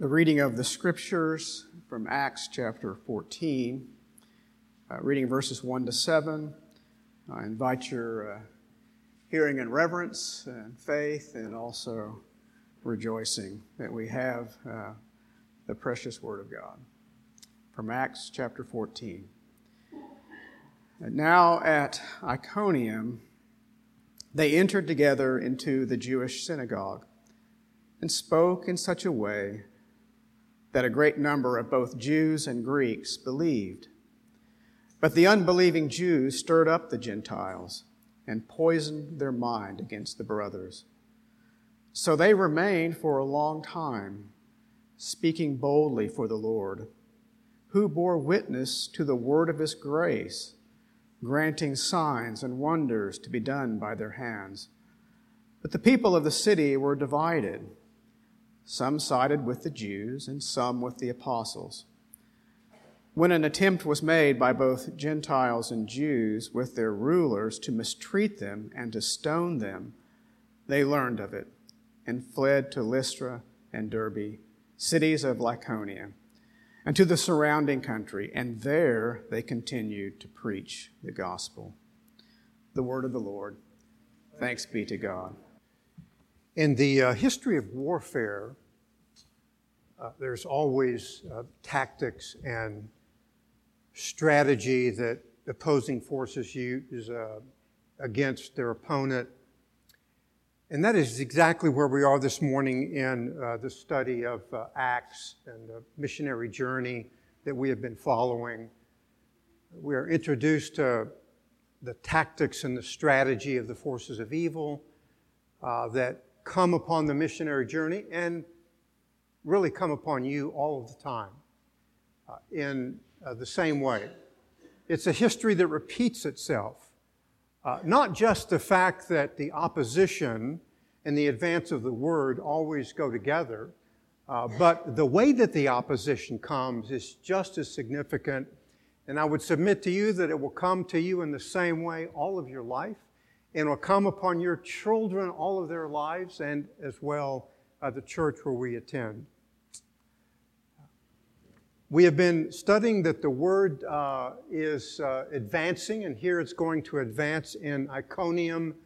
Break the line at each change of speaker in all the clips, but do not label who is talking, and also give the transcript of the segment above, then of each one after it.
The reading of the scriptures from Acts chapter 14, uh, reading verses 1 to 7. I invite your uh, hearing and reverence and faith and also rejoicing that we have uh, the precious Word of God. From Acts chapter 14. And now at Iconium, they entered together into the Jewish synagogue and spoke in such a way that a great number of both Jews and Greeks believed. But the unbelieving Jews stirred up the Gentiles and poisoned their mind against the brothers. So they remained for a long time, speaking boldly for the Lord, who bore witness to the word of his grace, granting signs and wonders to be done by their hands. But the people of the city were divided. Some sided with the Jews and some with the apostles. When an attempt was made by both Gentiles and Jews with their rulers to mistreat them and to stone them, they learned of it and fled to Lystra and Derbe, cities of Lycaonia, and to the surrounding country, and there they continued to preach the gospel. The word of the Lord. Thanks be to God.
In the uh, history of warfare, uh, there's always uh, tactics and strategy that opposing forces use uh, against their opponent. And that is exactly where we are this morning in uh, the study of uh, Acts and the missionary journey that we have been following. We are introduced to the tactics and the strategy of the forces of evil that come upon the missionary journey and really come upon you all of the time uh, in uh, the same way. It's a history that repeats itself. Uh, not just the fact that the opposition and the advance of the word always go together, uh, but the way that the opposition comes is just as significant. And I would submit to you that it will come to you in the same way all of your life, and will come upon your children all of their lives, and as well uh, the church where we attend. We have been studying that the word uh, is uh, advancing, and here it's going to advance in Iconium,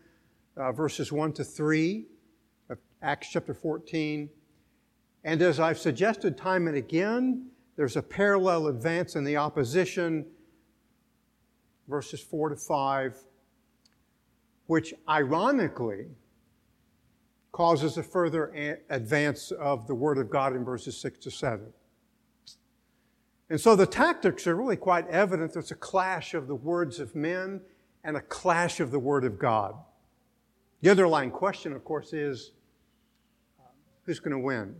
uh, verses 1 to 3 of Acts chapter 14. And as I've suggested time and again, there's a parallel advance in the opposition, verses 4 to 5, which ironically causes a further advance of the Word of God in verses 6 to 7. And so the tactics are really quite evident. There's a clash of the words of men and a clash of the Word of God. The underlying question, of course, is uh, who's going to win?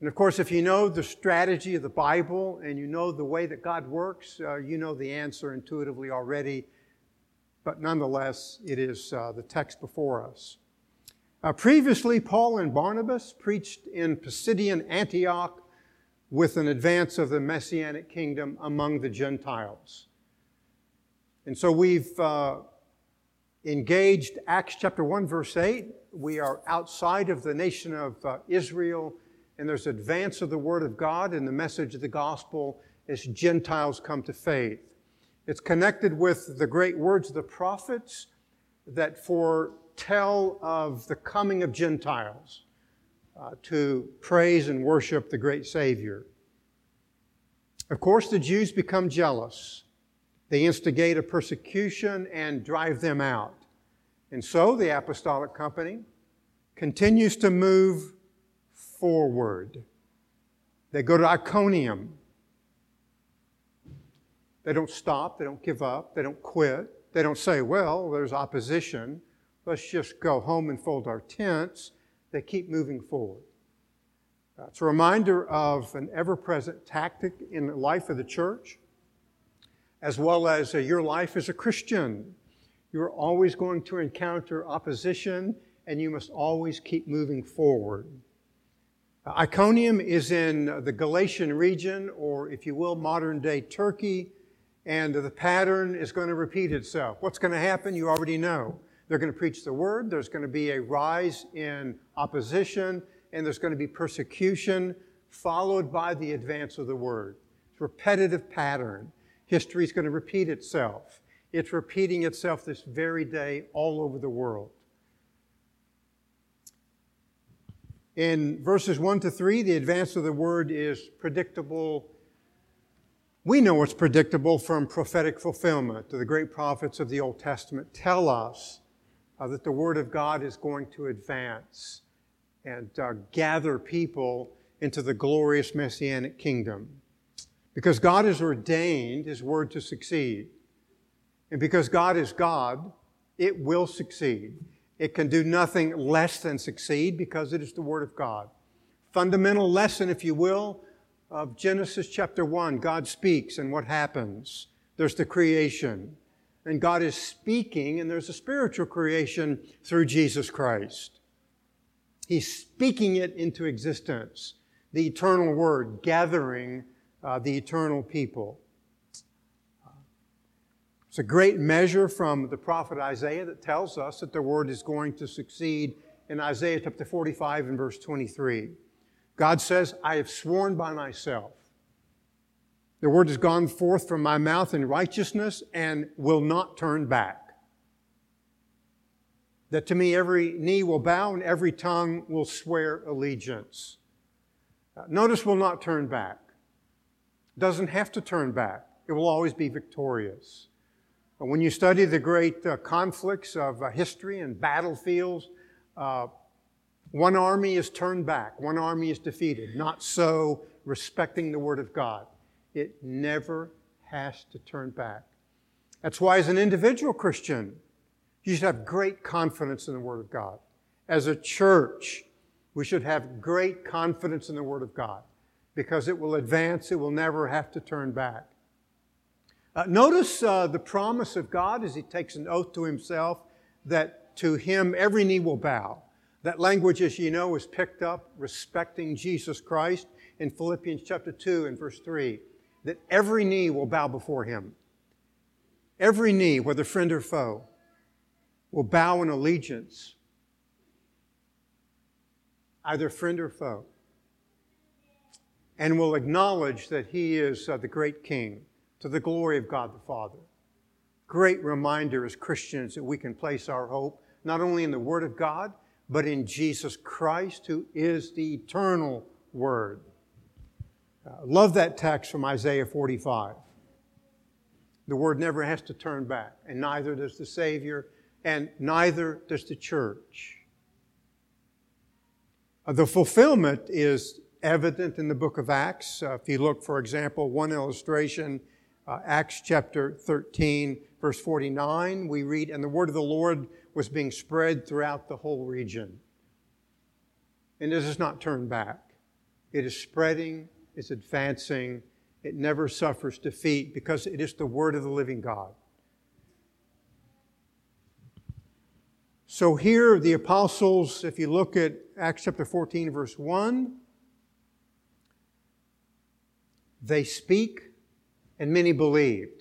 And of course, if you know the strategy of the Bible and you know the way that God works, uh, you know the answer intuitively already. But nonetheless, it is uh, the text before us. Uh, previously, Paul and Barnabas preached in Pisidian Antioch with an advance of the Messianic kingdom among the Gentiles. And so we've uh, engaged Acts chapter 1, verse 8. We are outside of the nation of uh, Israel, and there's advance of the Word of God and the message of the gospel as Gentiles come to faith. It's connected with the great words of the prophets that foretell of the coming of Gentiles uh, to praise and worship the great Savior. Of course, the Jews become jealous. They instigate a persecution and drive them out. And so the apostolic company continues to move forward. They go to Iconium. They don't stop, they don't give up, they don't quit. They don't say, well, there's opposition. Let's just go home and fold our tents they keep moving forward. It's a reminder of an ever present tactic in the life of the church, as well as uh, your life as a Christian. You're always going to encounter opposition, and you must always keep moving forward. Iconium is in the Galatian region, or if you will, modern day Turkey, and the pattern is going to repeat itself. What's going to happen? You already know. They're going to preach the word. There's going to be a rise in opposition, and there's going to be persecution followed by the advance of the Word. It's a repetitive pattern. History is going to repeat itself. It's repeating itself this very day all over the world. In verses 1 to 3, the advance of the word is predictable. We know it's predictable from prophetic fulfillment. The great prophets of the Old Testament tell us uh, that the word of God is going to advance and uh, gather people into the glorious messianic kingdom. Because God has ordained His word to succeed. And because God is God, it will succeed. It can do nothing less than succeed because it is the Word of God. Fundamental lesson, if you will, of Genesis chapter 1. God speaks, and what happens? There's the creation. And God is speaking, and there's a spiritual creation through Jesus Christ. He's speaking it into existence, the eternal Word gathering uh, the eternal people. It's a great measure from the prophet Isaiah that tells us that the word is going to succeed in Isaiah chapter 45 and verse 23. God says, I have sworn by myself. The word has gone forth from my mouth in righteousness and will not turn back. That to me every knee will bow and every tongue will swear allegiance. Notice will not turn back. Doesn't have to turn back. It will always be victorious. When you study the great uh, conflicts of uh, history and battlefields, uh, one army is turned back, one army is defeated. Not so respecting the Word of God. It never has to turn back. That's why, as an individual Christian, you should have great confidence in the Word of God. As a church, we should have great confidence in the Word of God because it will advance, it will never have to turn back. Uh, notice uh, the promise of God as he takes an oath to himself that to him every knee will bow. That language, as you know, is picked up respecting Jesus Christ in Philippians chapter 2 and verse 3. That every knee will bow before him. Every knee, whether friend or foe, will bow in allegiance, either friend or foe, and will acknowledge that he is uh, the great king to the glory of God the Father. Great reminder as Christians that we can place our hope not only in the Word of God, but in Jesus Christ, who is the eternal Word. Uh, love that text from Isaiah 45. The Word never has to turn back, and neither does the Savior, and neither does the church. Uh, the fulfillment is evident in the book of Acts. Uh, if you look, for example, one illustration uh, Acts chapter 13, verse 49, we read, And the word of the Lord was being spread throughout the whole region. And this is not turned back. It is spreading, it's advancing, it never suffers defeat because it is the word of the living God. So here, the apostles, if you look at Acts chapter 14, verse 1, they speak and many believed.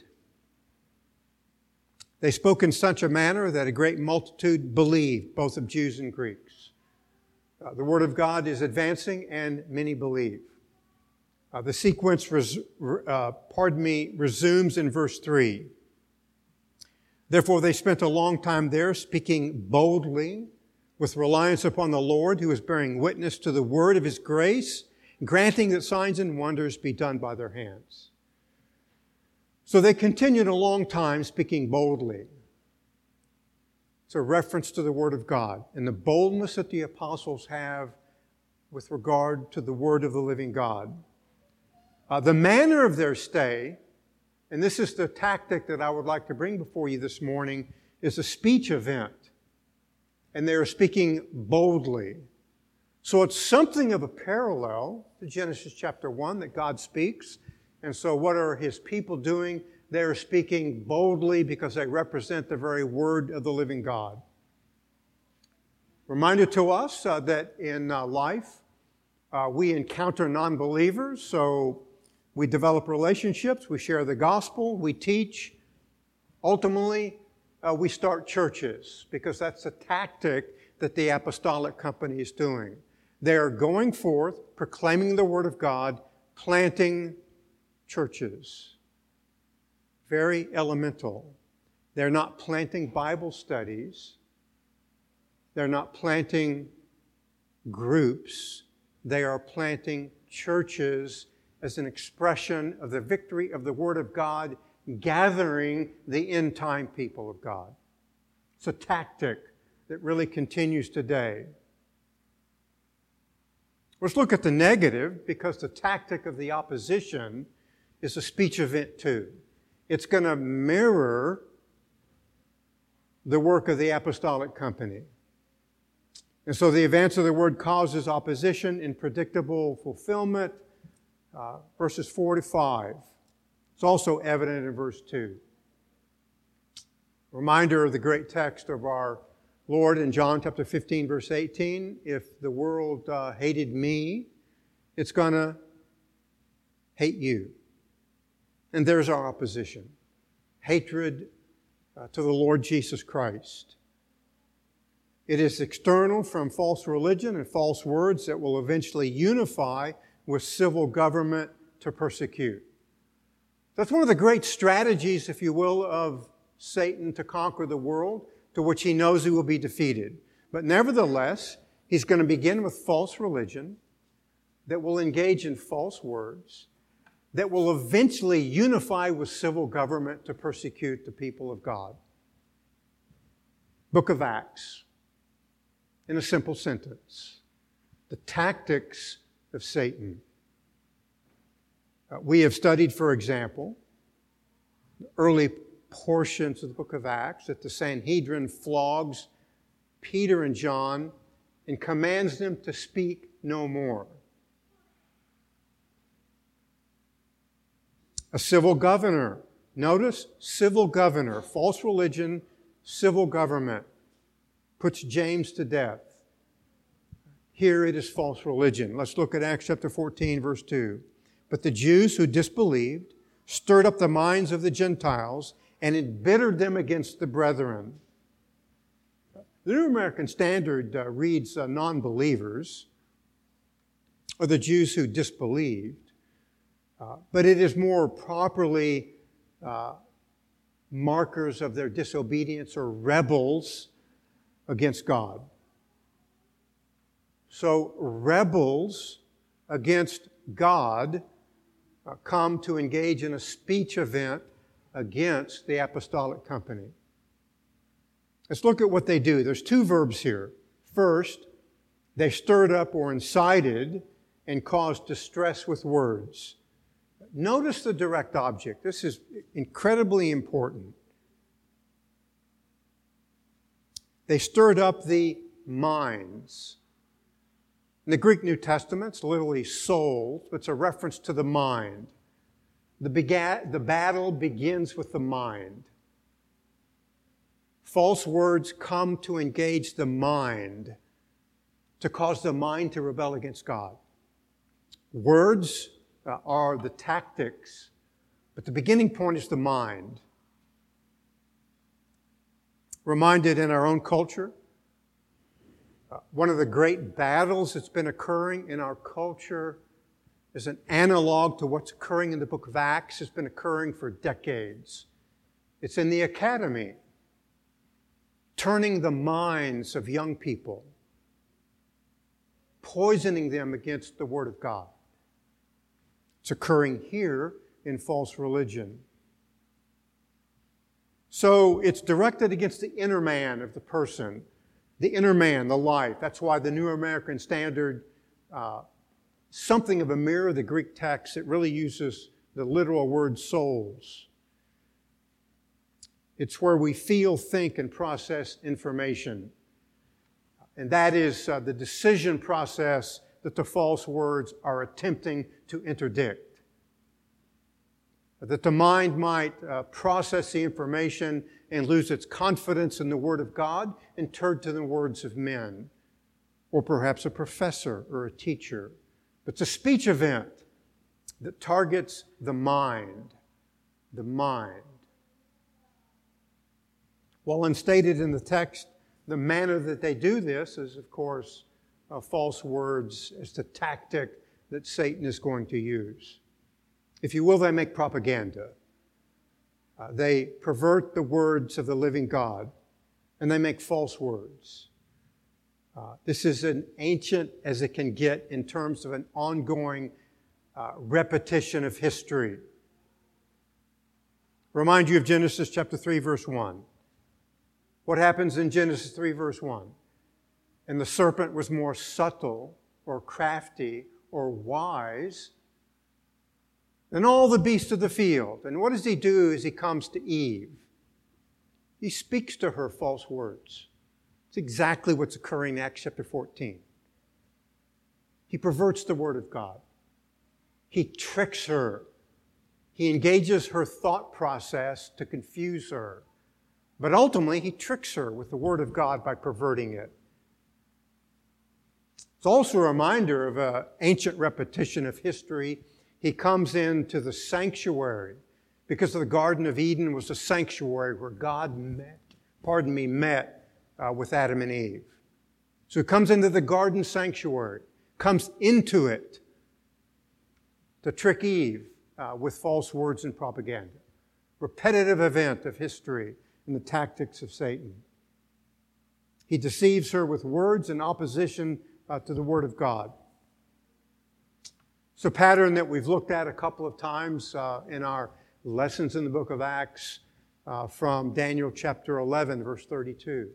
They spoke in such a manner that a great multitude believed, both of Jews and Greeks. Uh, the Word of God is advancing, and many believe. Uh, the sequence, res- uh, pardon me, resumes in verse 3. Therefore, they spent a long time there, speaking boldly with reliance upon the Lord, who is bearing witness to the word of his grace, granting that signs and wonders be done by their hands. So they continued a long time speaking boldly. It's a reference to the Word of God and the boldness that the apostles have with regard to the Word of the living God. Uh, the manner of their stay, and this is the tactic that I would like to bring before you this morning, is a speech event. And they are speaking boldly. So it's something of a parallel to Genesis chapter 1 that God speaks and so, what are his people doing? They're speaking boldly because they represent the very word of the living God. Reminder to us uh, that in uh, life, uh, we encounter non believers, so we develop relationships, we share the gospel, we teach. Ultimately, uh, we start churches because that's the tactic that the apostolic company is doing. They are going forth, proclaiming the Word of God, planting churches. Very elemental. They're not planting Bible studies. They're not planting groups. They are planting churches as an expression of the victory of the Word of God, gathering the end time people of God. It's a tactic that really continues today. Let's look at the negative because the tactic of the opposition is a speech event too. It's going to mirror the work of the apostolic company. And so the advance of the word causes opposition in predictable fulfillment. Uh, verses 4 to 5. It's also evident in verse 2. Reminder of the great text of our Lord in John chapter 15, verse 18 if the world uh, hated me, it's going to hate you. And there's our opposition hatred uh, to the Lord Jesus Christ. It is external from false religion and false words that will eventually unify with civil government to persecute. That's one of the great strategies, if you will, of Satan to conquer the world, to which he knows he will be defeated. But nevertheless, he's going to begin with false religion that will engage in false words, that will eventually unify with civil government to persecute the people of God. Book of Acts in a simple sentence. The tactics of Satan. Uh, we have studied, for example, the early portions of the book of Acts that the Sanhedrin flogs Peter and John and commands them to speak no more. A civil governor, notice civil governor, false religion, civil government puts James to death. Here it is false religion. Let's look at Acts chapter 14, verse 2. But the Jews who disbelieved stirred up the minds of the Gentiles and embittered them against the brethren. The New American Standard uh, reads uh, non believers, or the Jews who disbelieved, uh, but it is more properly uh, markers of their disobedience or rebels against God. So, rebels against God uh, come to engage in a speech event against the apostolic company. Let's look at what they do. There's two verbs here. First, they stirred up or incited and caused distress with words. Notice the direct object. This is incredibly important. They stirred up the minds. In the Greek New Testament, it's literally souls, but it's a reference to the mind. The, begat, the battle begins with the mind. False words come to engage the mind, to cause the mind to rebel against God. Words uh, are the tactics, but the beginning point is the mind reminded in our own culture. Uh, one of the great battles that's been occurring in our culture is an analog to what's occurring in the book of Acts, has been occurring for decades. It's in the academy, turning the minds of young people, poisoning them against the Word of God. It's occurring here in false religion. So it's directed against the inner man of the person, the inner man, the life. That's why the New American Standard, uh, something of a mirror, of the Greek text, it really uses the literal word souls. It's where we feel, think, and process information. And that is uh, the decision process that the false words are attempting to interdict that the mind might uh, process the information and lose its confidence in the Word of God and turn to the words of men, or perhaps a professor or a teacher. But it's a speech event that targets the mind. The mind. While unstated in the text, the manner that they do this is, of course, uh, false words as the tactic that Satan is going to use. If you will, they make propaganda. Uh, they pervert the words of the living God and they make false words. Uh, this is as ancient as it can get in terms of an ongoing uh, repetition of history. Remind you of Genesis chapter 3, verse 1. What happens in Genesis 3, verse 1? And the serpent was more subtle or crafty or wise than all the beasts of the field. And what does he do as he comes to Eve? He speaks to her false words. It's exactly what's occurring in Acts chapter 14. He perverts the word of God. He tricks her. He engages her thought process to confuse her. But ultimately, he tricks her with the word of God by perverting it. It's also a reminder of an ancient repetition of history. He comes into the sanctuary because the Garden of Eden was a sanctuary where God met, pardon me, met uh, with Adam and Eve. So he comes into the garden sanctuary, comes into it to trick Eve uh, with false words and propaganda. Repetitive event of history and the tactics of Satan. He deceives her with words in opposition uh, to the Word of God. It's a pattern that we've looked at a couple of times uh, in our lessons in the book of Acts uh, from Daniel chapter 11, verse 32.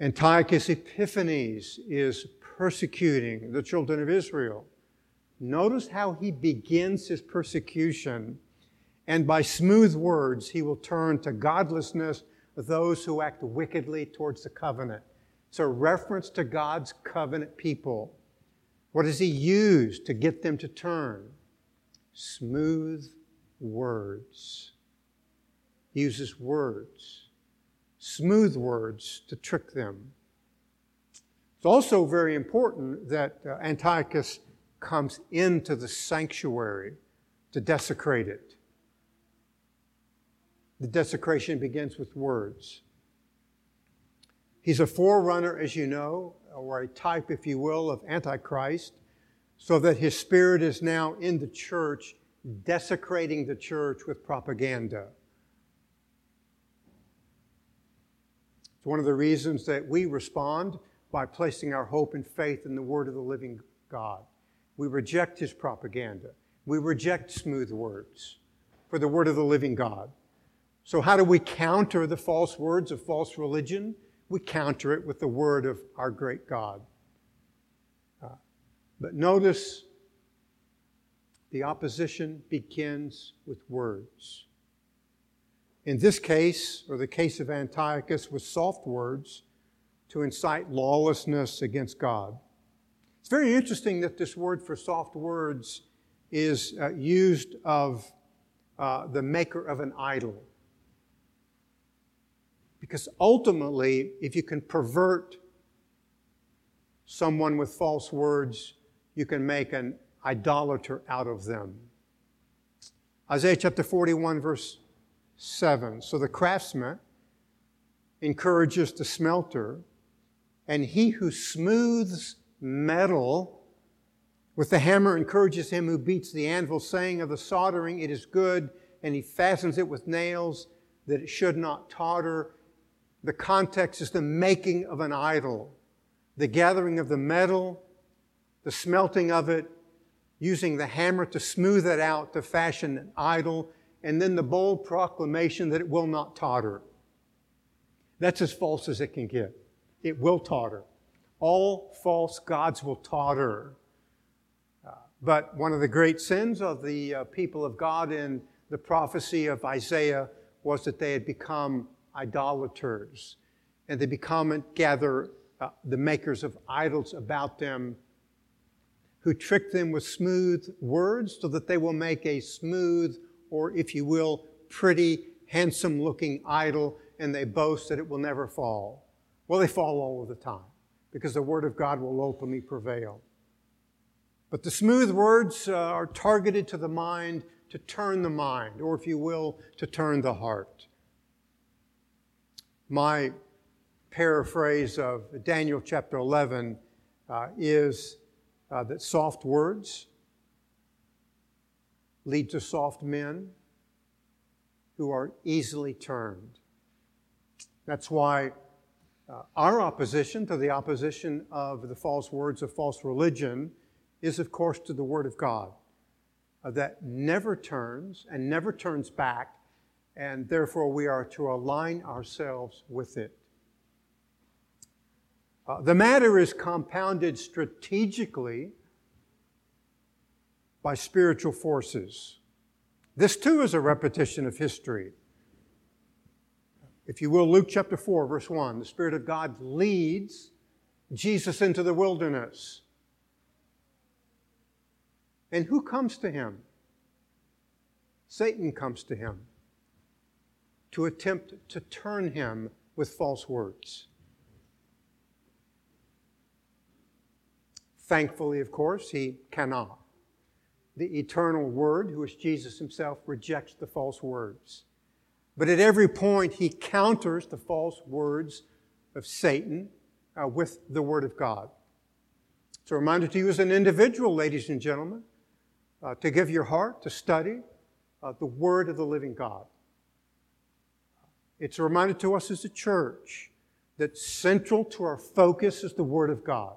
Antiochus Epiphanes is persecuting the children of Israel. Notice how he begins his persecution, and by smooth words, he will turn to godlessness those who act wickedly towards the covenant. It's a reference to God's covenant people. What does he use to get them to turn? Smooth words. He uses words smooth words to trick them. It's also very important that uh, Antiochus comes into the sanctuary to desecrate it. The desecration begins with words. He's a forerunner, as you know, or a type, if you will, of Antichrist, so that his spirit is now in the church, desecrating the church with propaganda. It's one of the reasons that we respond by placing our hope and faith in the Word of the living God. We reject His propaganda. We reject smooth words for the Word of the living God. So, how do we counter the false words of false religion? We counter it with the Word of our great God. Uh, but notice the opposition begins with words. In this case, or the case of Antiochus, with soft words to incite lawlessness against God. It's very interesting that this word for soft words is uh, used of uh, the maker of an idol. Because ultimately, if you can pervert someone with false words, you can make an idolater out of them. Isaiah chapter 41, verse 7. So the craftsman encourages the smelter, and he who smooths metal with the hammer encourages him who beats the anvil, saying of the soldering, It is good, and he fastens it with nails that it should not totter. The context is the making of an idol, the gathering of the metal, the smelting of it, using the hammer to smooth it out to fashion an idol and then the bold proclamation that it will not totter. That's as false as it can get. It will totter. All false gods will totter. Uh, but one of the great sins of the uh, people of God in the prophecy of Isaiah was that they had become idolaters and they become and gather uh, the makers of idols about them who trick them with smooth words so that they will make a smooth or, if you will, pretty, handsome looking idol, and they boast that it will never fall. Well, they fall all of the time because the Word of God will openly prevail. But the smooth words uh, are targeted to the mind to turn the mind, or if you will, to turn the heart. My paraphrase of Daniel chapter 11 uh, is uh, that soft words lead to soft men who are easily turned. That's why uh, our opposition to the opposition of the false words of false religion is, of course, to the Word of God uh, that never turns and never turns back, and therefore we are to align ourselves with it. Uh, the matter is compounded strategically by spiritual forces. This too is a repetition of history. If you will, Luke chapter 4, verse 1, the Spirit of God leads Jesus into the wilderness. And who comes to him? Satan comes to him to attempt to turn him with false words. Thankfully, of course, he cannot. The eternal Word, who is Jesus himself, rejects the false words. But at every point, he counters the false words of Satan uh, with the Word of God. It's a reminder to you as an individual, ladies and gentlemen, uh, to give your heart to study uh, the Word of the living God. It's a reminder to us as a church that central to our focus is the Word of God.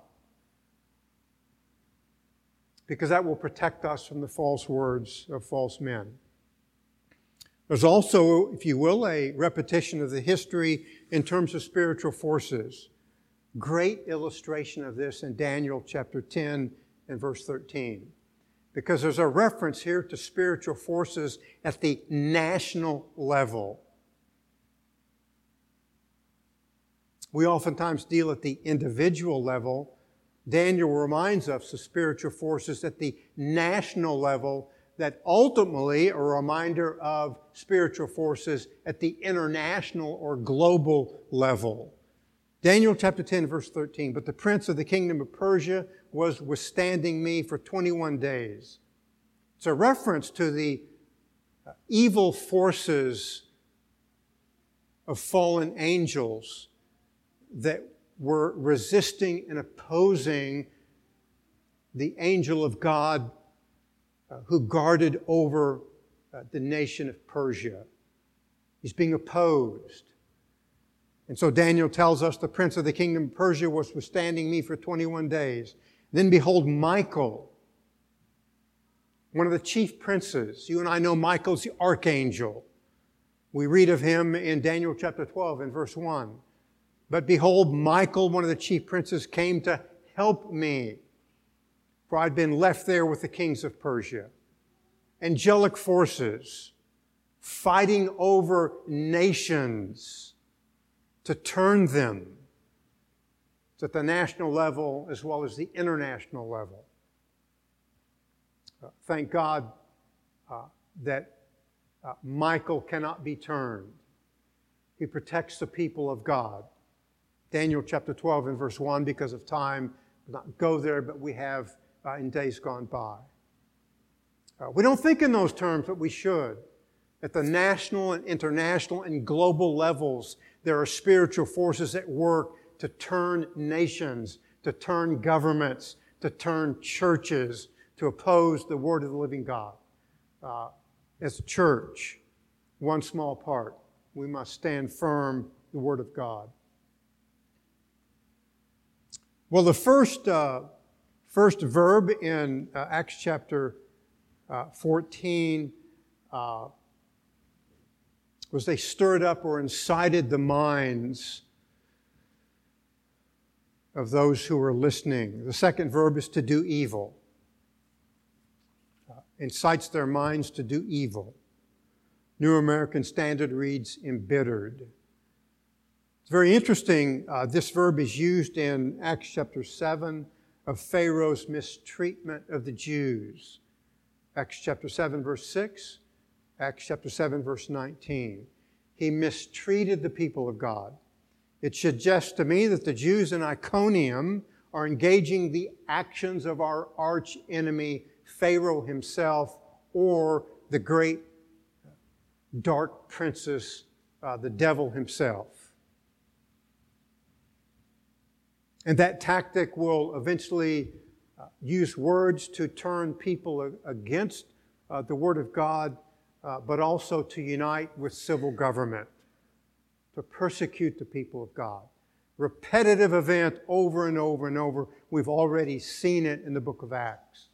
Because that will protect us from the false words of false men. There's also, if you will, a repetition of the history in terms of spiritual forces. Great illustration of this in Daniel chapter 10 and verse 13 because there's a reference here to spiritual forces at the national level. We oftentimes deal at the individual level. Daniel reminds us of spiritual forces at the national level that ultimately are a reminder of spiritual forces at the international or global level. Daniel chapter 10, verse 13. But the prince of the kingdom of Persia was withstanding me for 21 days. It's a reference to the uh, evil forces of fallen angels that were resisting and opposing the angel of God uh, who guarded over uh, the nation of Persia. He's being opposed. And so Daniel tells us the prince of the kingdom of Persia was withstanding me for 21 days. Then behold, Michael, one of the chief princes. You and I know Michael's the archangel. We read of him in Daniel chapter 12 and verse 1. But behold, Michael, one of the chief princes, came to help me, for I'd been left there with the kings of Persia. Angelic forces fighting over nations to turn them at the national level as well as the international level. Uh, thank God uh, that uh, Michael cannot be turned. He protects the people of God. Daniel chapter 12 and verse 1, because of time, will not go there, but we have uh, in days gone by. Uh, we don't think in those terms, but we should. At the national and international and global levels, there are spiritual forces at work to turn nations, to turn governments, to turn churches, to oppose the Word of the living God. Uh, as a church, one small part, we must stand firm the Word of God. Well, the first, uh, first verb in uh, Acts chapter uh, 14 uh, was they stirred up or incited the minds of those who were listening. The second verb is to do evil, uh, incites their minds to do evil. New American Standard reads embittered. It's very interesting. Uh, this verb is used in Acts chapter 7 of Pharaoh's mistreatment of the Jews. Acts chapter 7, verse 6 Acts chapter 7, verse 19. He mistreated the people of God. It suggests to me that the Jews in Iconium are engaging the actions of our arch enemy, Pharaoh himself, or the great dark princess, uh, the devil himself. And that tactic will eventually uh, use words to turn people against uh, the Word of God, uh, but also to unite with civil government, to persecute the people of God. Repetitive event over and over and over. We've already seen it in the book of Acts.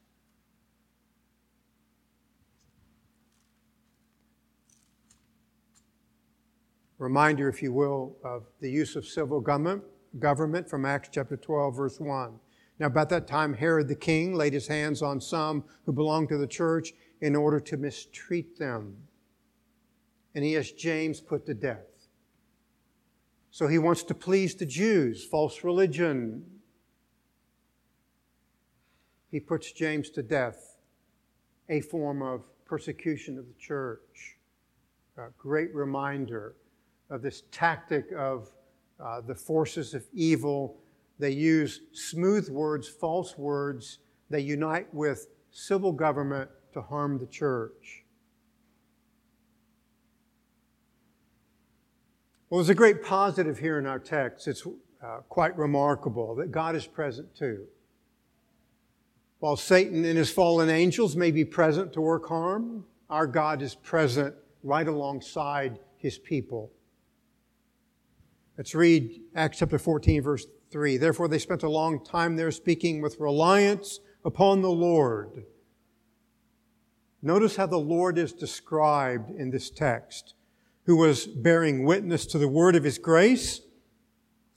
Reminder, if you will, of the use of civil government, government from Acts chapter 12, verse 1. Now, about that time, Herod the king laid his hands on some who belonged to the church in order to mistreat them. And he has James put to death. So he wants to please the Jews, false religion. He puts James to death, a form of persecution of the church. A great reminder of this tactic of uh, the forces of evil. They use smooth words, false words. They unite with civil government to harm the church. Well, there's a great positive here in our text. It's uh, quite remarkable that God is present too. While Satan and his fallen angels may be present to work harm, our God is present right alongside his people. Let's read Acts chapter 14, verse 3. Therefore, they spent a long time there speaking with reliance upon the Lord. Notice how the Lord is described in this text, who was bearing witness to the word of his grace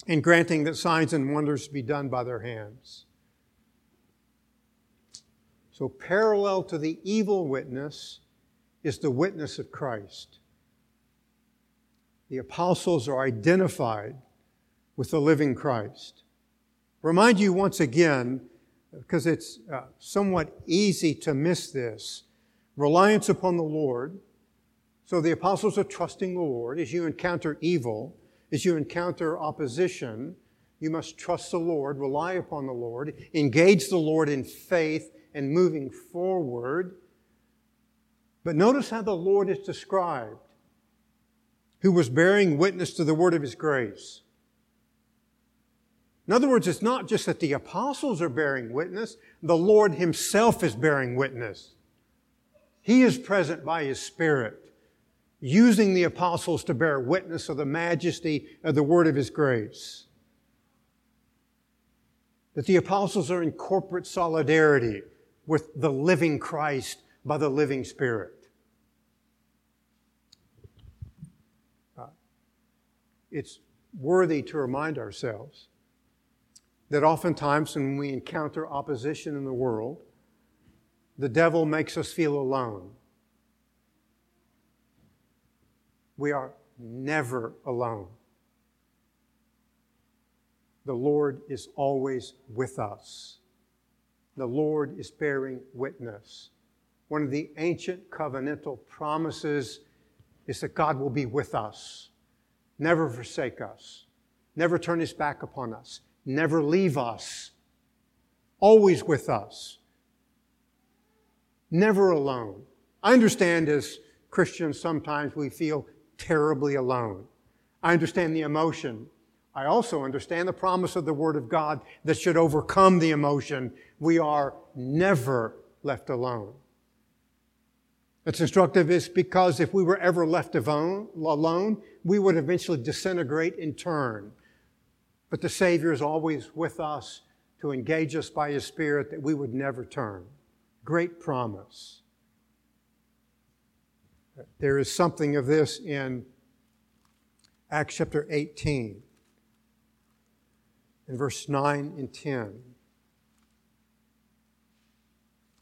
and granting that signs and wonders be done by their hands. So, parallel to the evil witness is the witness of Christ the apostles are identified with the living Christ. Remind you once again, because it's uh, somewhat easy to miss this, reliance upon the Lord. So the apostles are trusting the Lord. As you encounter evil, as you encounter opposition, you must trust the Lord, rely upon the Lord, engage the Lord in faith and moving forward. But notice how the Lord is described who was bearing witness to the word of his grace. In other words, it's not just that the apostles are bearing witness, the Lord himself is bearing witness. He is present by his Spirit, using the apostles to bear witness of the majesty of the word of his grace. That the apostles are in corporate solidarity with the living Christ by the living Spirit. It's worthy to remind ourselves that oftentimes when we encounter opposition in the world, the devil makes us feel alone. We are never alone. The Lord is always with us. The Lord is bearing witness. One of the ancient covenantal promises is that God will be with us never forsake us, never turn his back upon us, never leave us, always with us, never alone. I understand as Christians sometimes we feel terribly alone. I understand the emotion. I also understand the promise of the Word of God that should overcome the emotion. We are never left alone. It's instructive is because if we were ever left alone, we would eventually disintegrate in turn. But the Savior is always with us to engage us by His Spirit that we would never turn. Great promise. There is something of this in Acts chapter 18, in verse 9 and 10.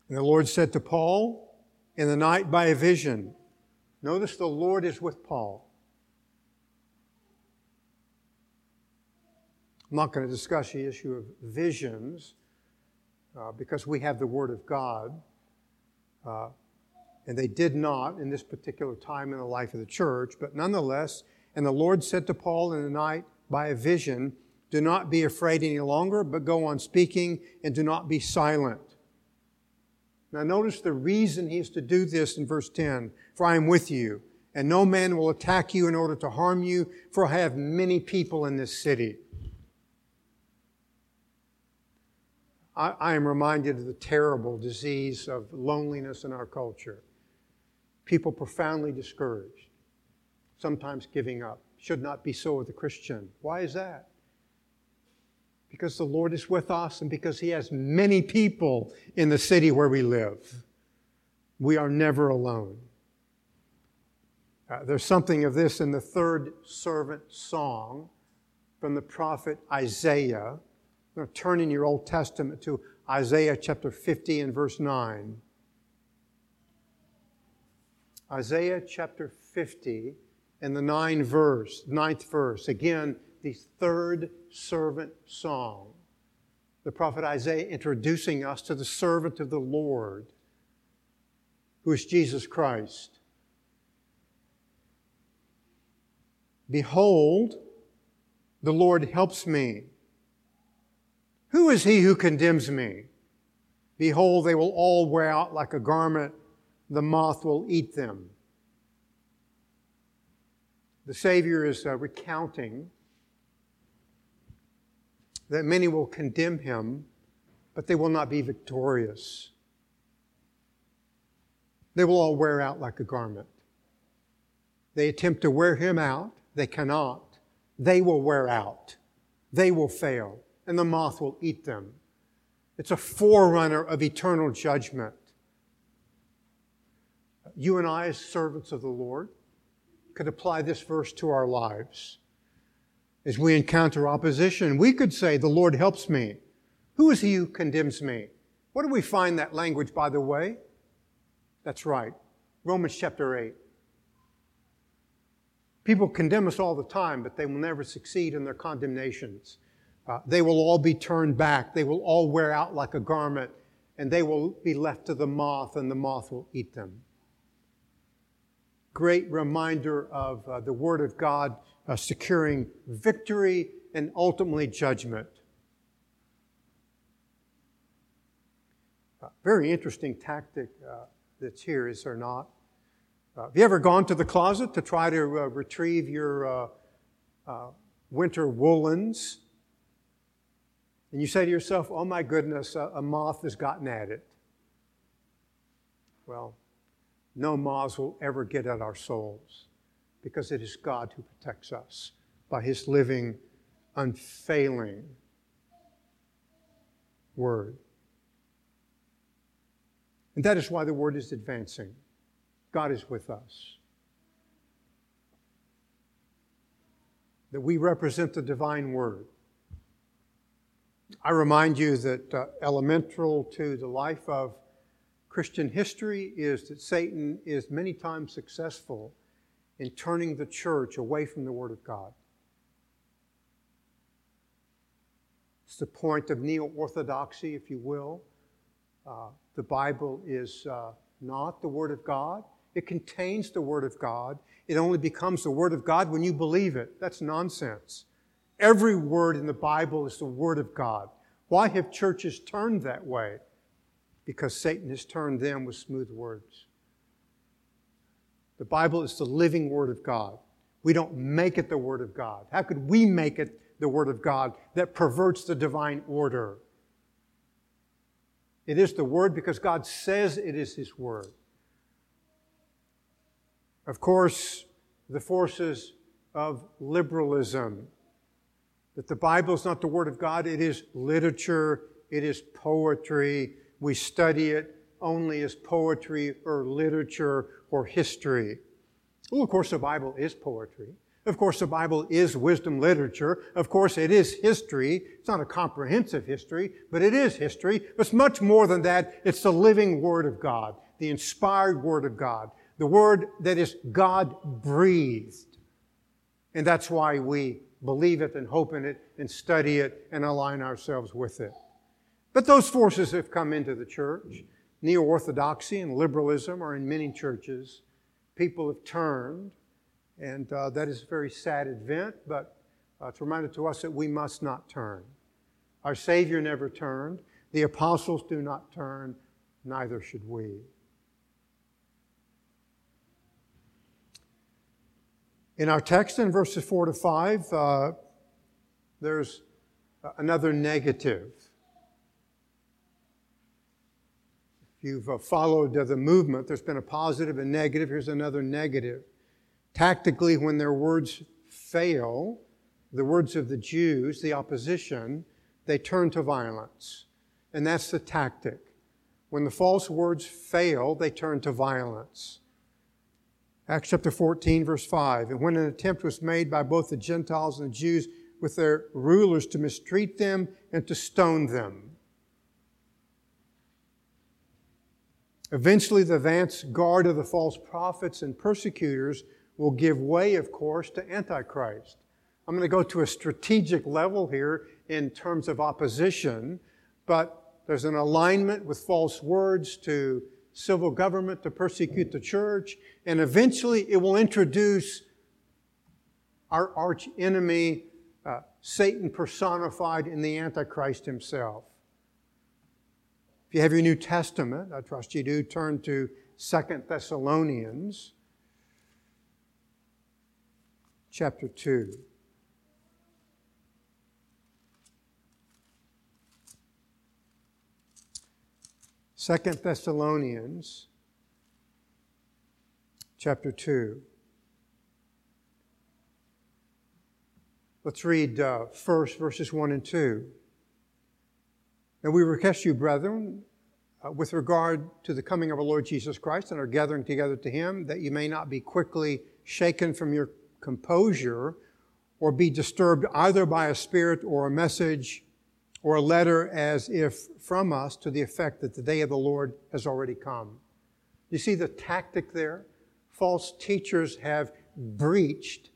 And the Lord said to Paul, in the night by a vision. Notice the Lord is with Paul. I'm not going to discuss the issue of visions uh, because we have the Word of God. Uh, and they did not in this particular time in the life of the church, but nonetheless, and the Lord said to Paul in the night by a vision, Do not be afraid any longer, but go on speaking and do not be silent. Now, notice the reason he is to do this in verse 10 For I am with you, and no man will attack you in order to harm you, for I have many people in this city. I, I am reminded of the terrible disease of loneliness in our culture. People profoundly discouraged, sometimes giving up. Should not be so with a Christian. Why is that? Because the Lord is with us and because He has many people in the city where we live. We are never alone. Uh, there's something of this in the third servant song from the prophet Isaiah. Now turn in your Old Testament to Isaiah chapter 50 and verse 9. Isaiah chapter 50 and the nine verse, ninth verse. Again, the third servant song. The prophet Isaiah introducing us to the servant of the Lord, who is Jesus Christ. Behold, the Lord helps me. Who is he who condemns me? Behold, they will all wear out like a garment, the moth will eat them. The Savior is uh, recounting that many will condemn him, but they will not be victorious. They will all wear out like a garment. They attempt to wear him out, they cannot. They will wear out, they will fail, and the moth will eat them. It's a forerunner of eternal judgment. You and I, as servants of the Lord, could apply this verse to our lives. As we encounter opposition, we could say, The Lord helps me. Who is he who condemns me? Where do we find that language, by the way? That's right. Romans chapter 8. People condemn us all the time, but they will never succeed in their condemnations. Uh, they will all be turned back. They will all wear out like a garment, and they will be left to the moth, and the moth will eat them. Great reminder of uh, the Word of God uh, securing victory and ultimately judgment. Uh, very interesting tactic uh, that's here, is there not? Uh, have you ever gone to the closet to try to uh, retrieve your uh, winter woolens? And you say to yourself, oh my goodness, a, a moth has gotten at it. Well, no moths will ever get at our souls because it is God who protects us by his living, unfailing word. And that is why the word is advancing. God is with us. That we represent the divine word. I remind you that uh, elemental to the life of Christian history is that Satan is many times successful in turning the church away from the Word of God. It's the point of neo orthodoxy, if you will. Uh, the Bible is uh, not the Word of God. It contains the Word of God. It only becomes the Word of God when you believe it. That's nonsense. Every word in the Bible is the Word of God. Why have churches turned that way? Because Satan has turned them with smooth words. The Bible is the living Word of God. We don't make it the Word of God. How could we make it the Word of God that perverts the divine order? It is the Word because God says it is His Word. Of course, the forces of liberalism, that the Bible is not the Word of God, it is literature, it is poetry. We study it only as poetry or literature or history. Well, of course, the Bible is poetry. Of course, the Bible is wisdom literature. Of course, it is history. It's not a comprehensive history, but it is history. But it's much more than that. It's the living Word of God, the inspired Word of God the word that is God breathed. And that's why we believe it and hope in it and study it and align ourselves with it. But those forces have come into the church. Neo orthodoxy and liberalism are in many churches. People have turned, and uh, that is a very sad event, but uh, it's reminded to us that we must not turn. Our Savior never turned. The apostles do not turn, neither should we. In our text in verses 4 to 5, uh, there's another negative. If you've uh, followed the movement, there's been a positive and negative. Here's another negative. Tactically, when their words fail, the words of the Jews, the opposition, they turn to violence. And that's the tactic. When the false words fail, they turn to violence. Acts chapter 14, verse 5. And when an attempt was made by both the Gentiles and the Jews with their rulers to mistreat them and to stone them. Eventually, the advance guard of the false prophets and persecutors will give way, of course, to Antichrist. I'm going to go to a strategic level here in terms of opposition, but there's an alignment with false words to civil government to persecute the church, and eventually it will introduce our arch enemy, uh, Satan personified in the Antichrist himself. If you have your New Testament, I trust you do, turn to Second Thessalonians chapter 2. Second Thessalonians chapter 2. Let's read uh, first verses 1 and 2. And we request you, brethren, uh, with regard to the coming of our Lord Jesus Christ and our gathering together to Him, that you may not be quickly shaken from your composure or be disturbed either by a spirit or a message or a letter as if from us to the effect that the day of the Lord has already come. You see the tactic there? False teachers have breached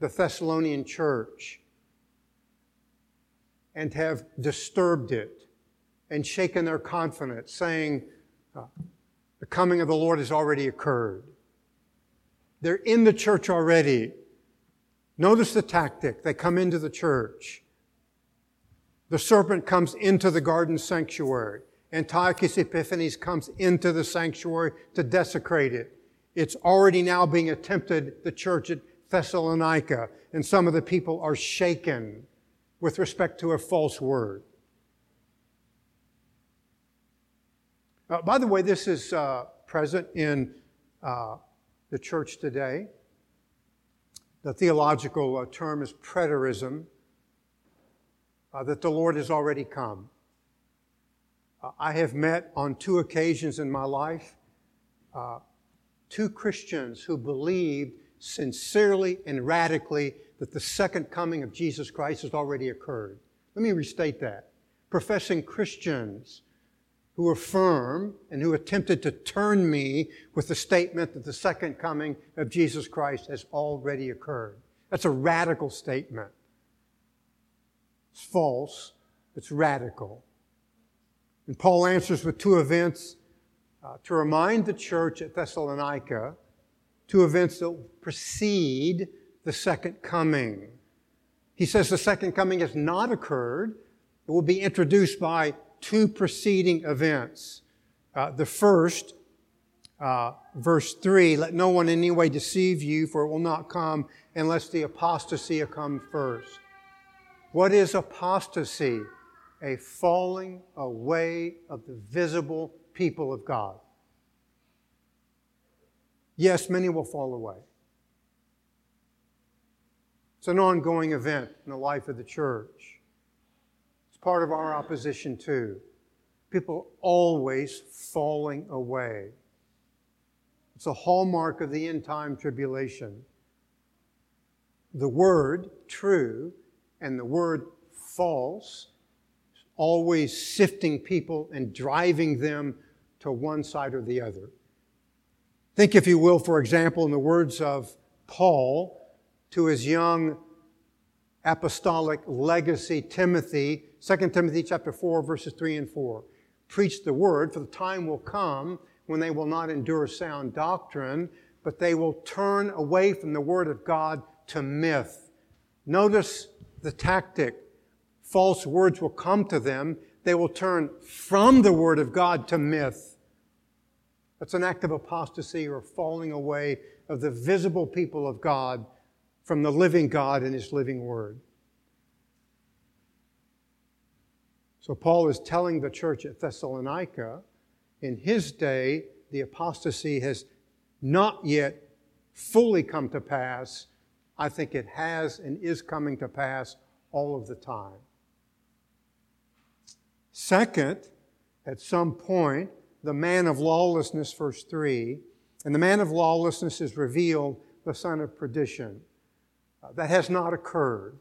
the Thessalonian church and have disturbed it and shaken their confidence, saying, uh, The coming of the Lord has already occurred. They're in the church already. Notice the tactic. They come into the church the serpent comes into the garden sanctuary. Antiochus Epiphanes comes into the sanctuary to desecrate it. It's already now being attempted, the church at Thessalonica, and some of the people are shaken with respect to a false word. Uh, by the way, this is uh, present in uh, the church today. The theological uh, term is preterism uh, that the Lord has already come. Uh, I have met on two occasions in my life two Christians who believed sincerely and radically that the second coming of Jesus Christ has already occurred. Let me restate that. Professing Christians who affirm and who attempted to turn me with the statement that the second coming of Jesus Christ has already occurred. That's a radical statement. It's false, it's radical. And Paul answers with two events uh, to remind the church at Thessalonica, two events that precede the second coming. He says the second coming has not occurred. It will be introduced by two preceding events. Uh, the first, uh, verse 3, let no one in any way deceive you, for it will not come unless the apostasy come first. What is apostasy? A falling away of the visible people of God. Yes, many will fall away. It's an ongoing event in the life of the church. Part of our opposition, too. People always falling away. It's a hallmark of the end time tribulation. The word, true, and the word false, always sifting people and driving them to one side or the other. Think, if you will, for example, in the words of Paul to his young apostolic legacy, Timothy, 2 Timothy chapter 4, verses 3 and 4. Preach the word, for the time will come when they will not endure sound doctrine, but they will turn away from the word of God to myth. Notice the tactic. False words will come to them. They will turn from the Word of God to myth. That's an act of apostasy or falling away of the visible people of God from the living God and His living Word. So Paul is telling the church at Thessalonica, in his day, the apostasy has not yet fully come to pass. I think it has and is coming to pass all of the time. Second, at some point, the man of lawlessness, verse 3, and the man of lawlessness is revealed, the son of perdition. That has not occurred.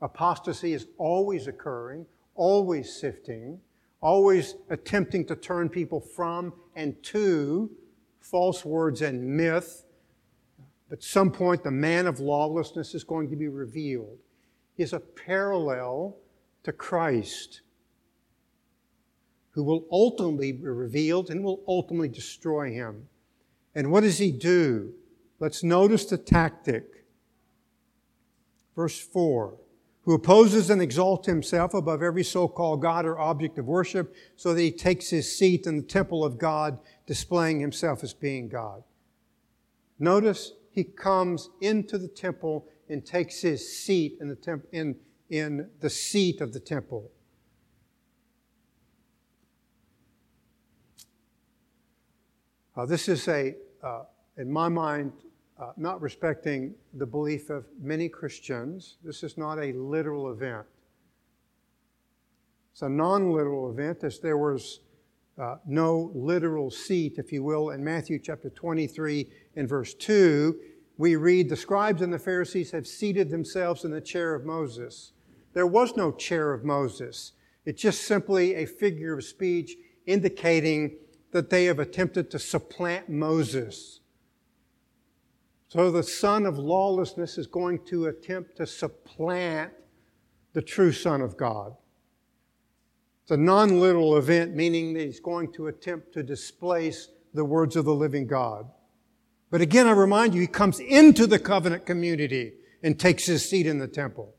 Apostasy is always occurring, always sifting, always attempting to turn people from and to false words and myth. At some point, the man of lawlessness is going to be revealed. He is a parallel to Christ, who will ultimately be revealed and will ultimately destroy him. And what does he do? Let's notice the tactic. Verse 4 Who opposes and exalts himself above every so called God or object of worship, so that he takes his seat in the temple of God, displaying himself as being God. Notice he comes into the temple and takes his seat in the, temp- in, in the seat of the temple. Uh, this is a, uh, in my mind, uh, not respecting the belief of many Christians. This is not a literal event. It's a non literal event, as there was uh, no literal seat, if you will. In Matthew chapter 23 and verse 2, we read, The scribes and the Pharisees have seated themselves in the chair of Moses. There was no chair of Moses. It's just simply a figure of speech indicating that they have attempted to supplant Moses. So the son of lawlessness is going to attempt to supplant the true Son of God. It's a non literal event, meaning that he's going to attempt to displace the words of the living God. But again, I remind you, he comes into the covenant community and takes his seat in the temple.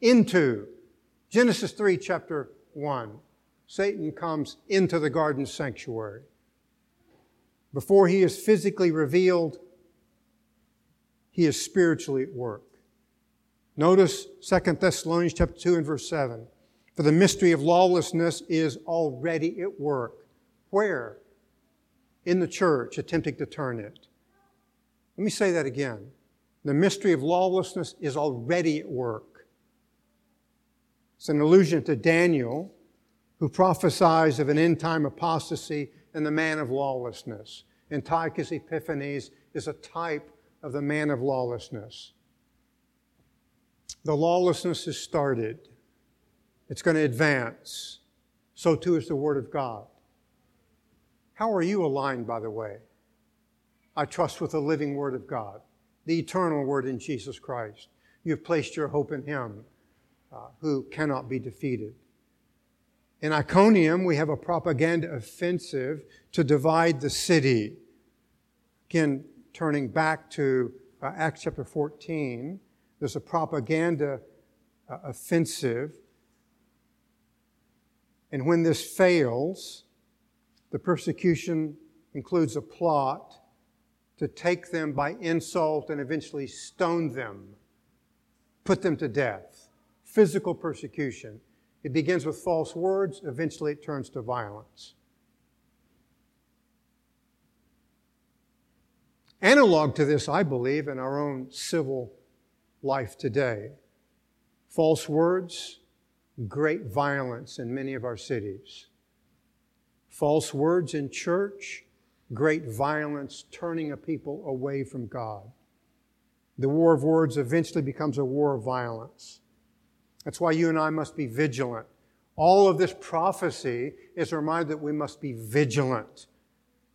Into. Genesis 3, chapter 1. Satan comes into the garden sanctuary. Before he is physically revealed, he is spiritually at work. Notice 2 Thessalonians chapter 2 and verse 7. For the mystery of lawlessness is already at work. Where? In the church, attempting to turn it. Let me say that again. The mystery of lawlessness is already at work. It's an allusion to Daniel who prophesies of an end time apostasy and the man of lawlessness. Antiochus Epiphanes is a type of the man of lawlessness. The lawlessness has started, it's going to advance. So too is the Word of God. How are you aligned, by the way? I trust with the living Word of God, the eternal Word in Jesus Christ. You've placed your hope in Him uh, who cannot be defeated. In Iconium, we have a propaganda offensive to divide the city. Again, turning back to uh, Acts chapter 14, there's a propaganda uh, offensive. And when this fails, the persecution includes a plot to take them by insult and eventually stone them, put them to death. Physical persecution. It begins with false words, eventually it turns to violence. Analog to this, I believe, in our own civil life today. False words, great violence in many of our cities. False words in church, great violence, turning a people away from God. The war of words eventually becomes a war of violence. That's why you and I must be vigilant. All of this prophecy is a reminder that we must be vigilant.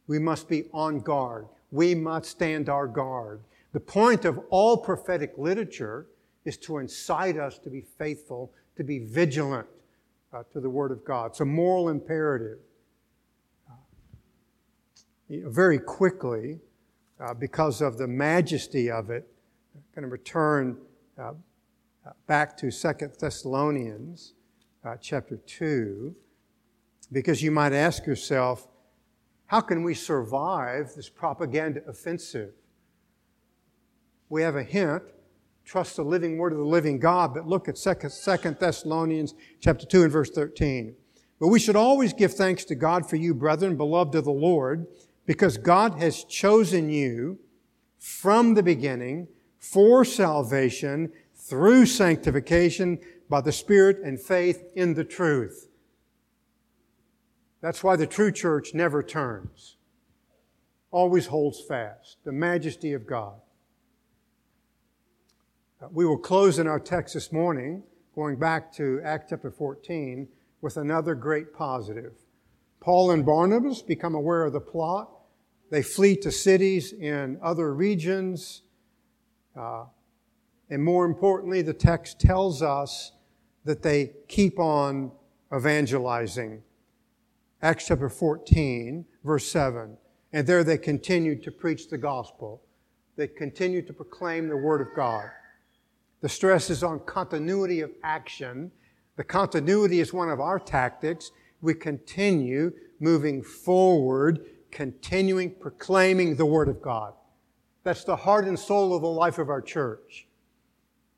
We must be on guard. We must stand our guard. The point of all prophetic literature is to incite us to be faithful, to be vigilant uh, to the Word of God. It's a moral imperative. Uh, very quickly, uh, because of the majesty of it, I'm going to return uh, uh, back to Second Thessalonians uh, chapter 2, because you might ask yourself, how can we survive this propaganda offensive? We have a hint. Trust the living word of the living God, but look at Second Thessalonians chapter 2 and verse 13. But we should always give thanks to God for you, brethren, beloved of the Lord, because God has chosen you from the beginning for salvation through sanctification by the Spirit and faith in the truth. That's why the true church never turns, always holds fast the majesty of God. Uh, we will close in our text this morning, going back to Act chapter 14, with another great positive. Paul and Barnabas become aware of the plot. They flee to cities in other regions. Uh, and more importantly, the text tells us that they keep on evangelizing. Acts chapter 14, verse 7. And there they continued to preach the gospel. They continued to proclaim the word of God. The stress is on continuity of action. The continuity is one of our tactics. We continue moving forward, continuing proclaiming the word of God. That's the heart and soul of the life of our church.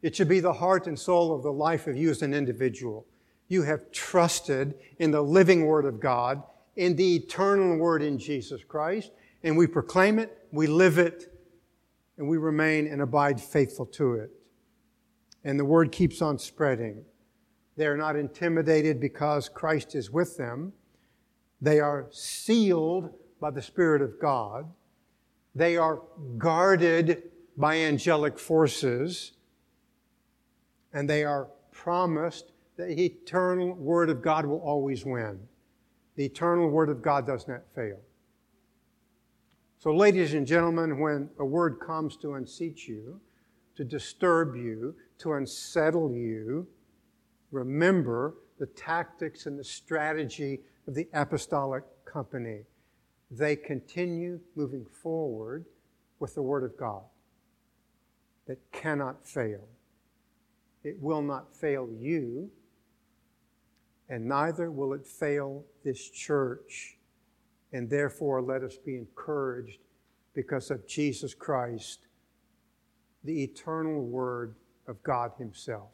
It should be the heart and soul of the life of you as an individual. You have trusted in the living Word of God, in the eternal Word in Jesus Christ, and we proclaim it, we live it, and we remain and abide faithful to it. And the Word keeps on spreading. They are not intimidated because Christ is with them. They are sealed by the Spirit of God. They are guarded by angelic forces and they are promised the eternal Word of God will always win. The eternal Word of God does not fail. So, ladies and gentlemen, when a word comes to unseat you, to disturb you, to unsettle you, remember the tactics and the strategy of the apostolic company. They continue moving forward with the Word of God that cannot fail. It will not fail you, and neither will it fail this church. And therefore, let us be encouraged because of Jesus Christ, the eternal Word of God Himself.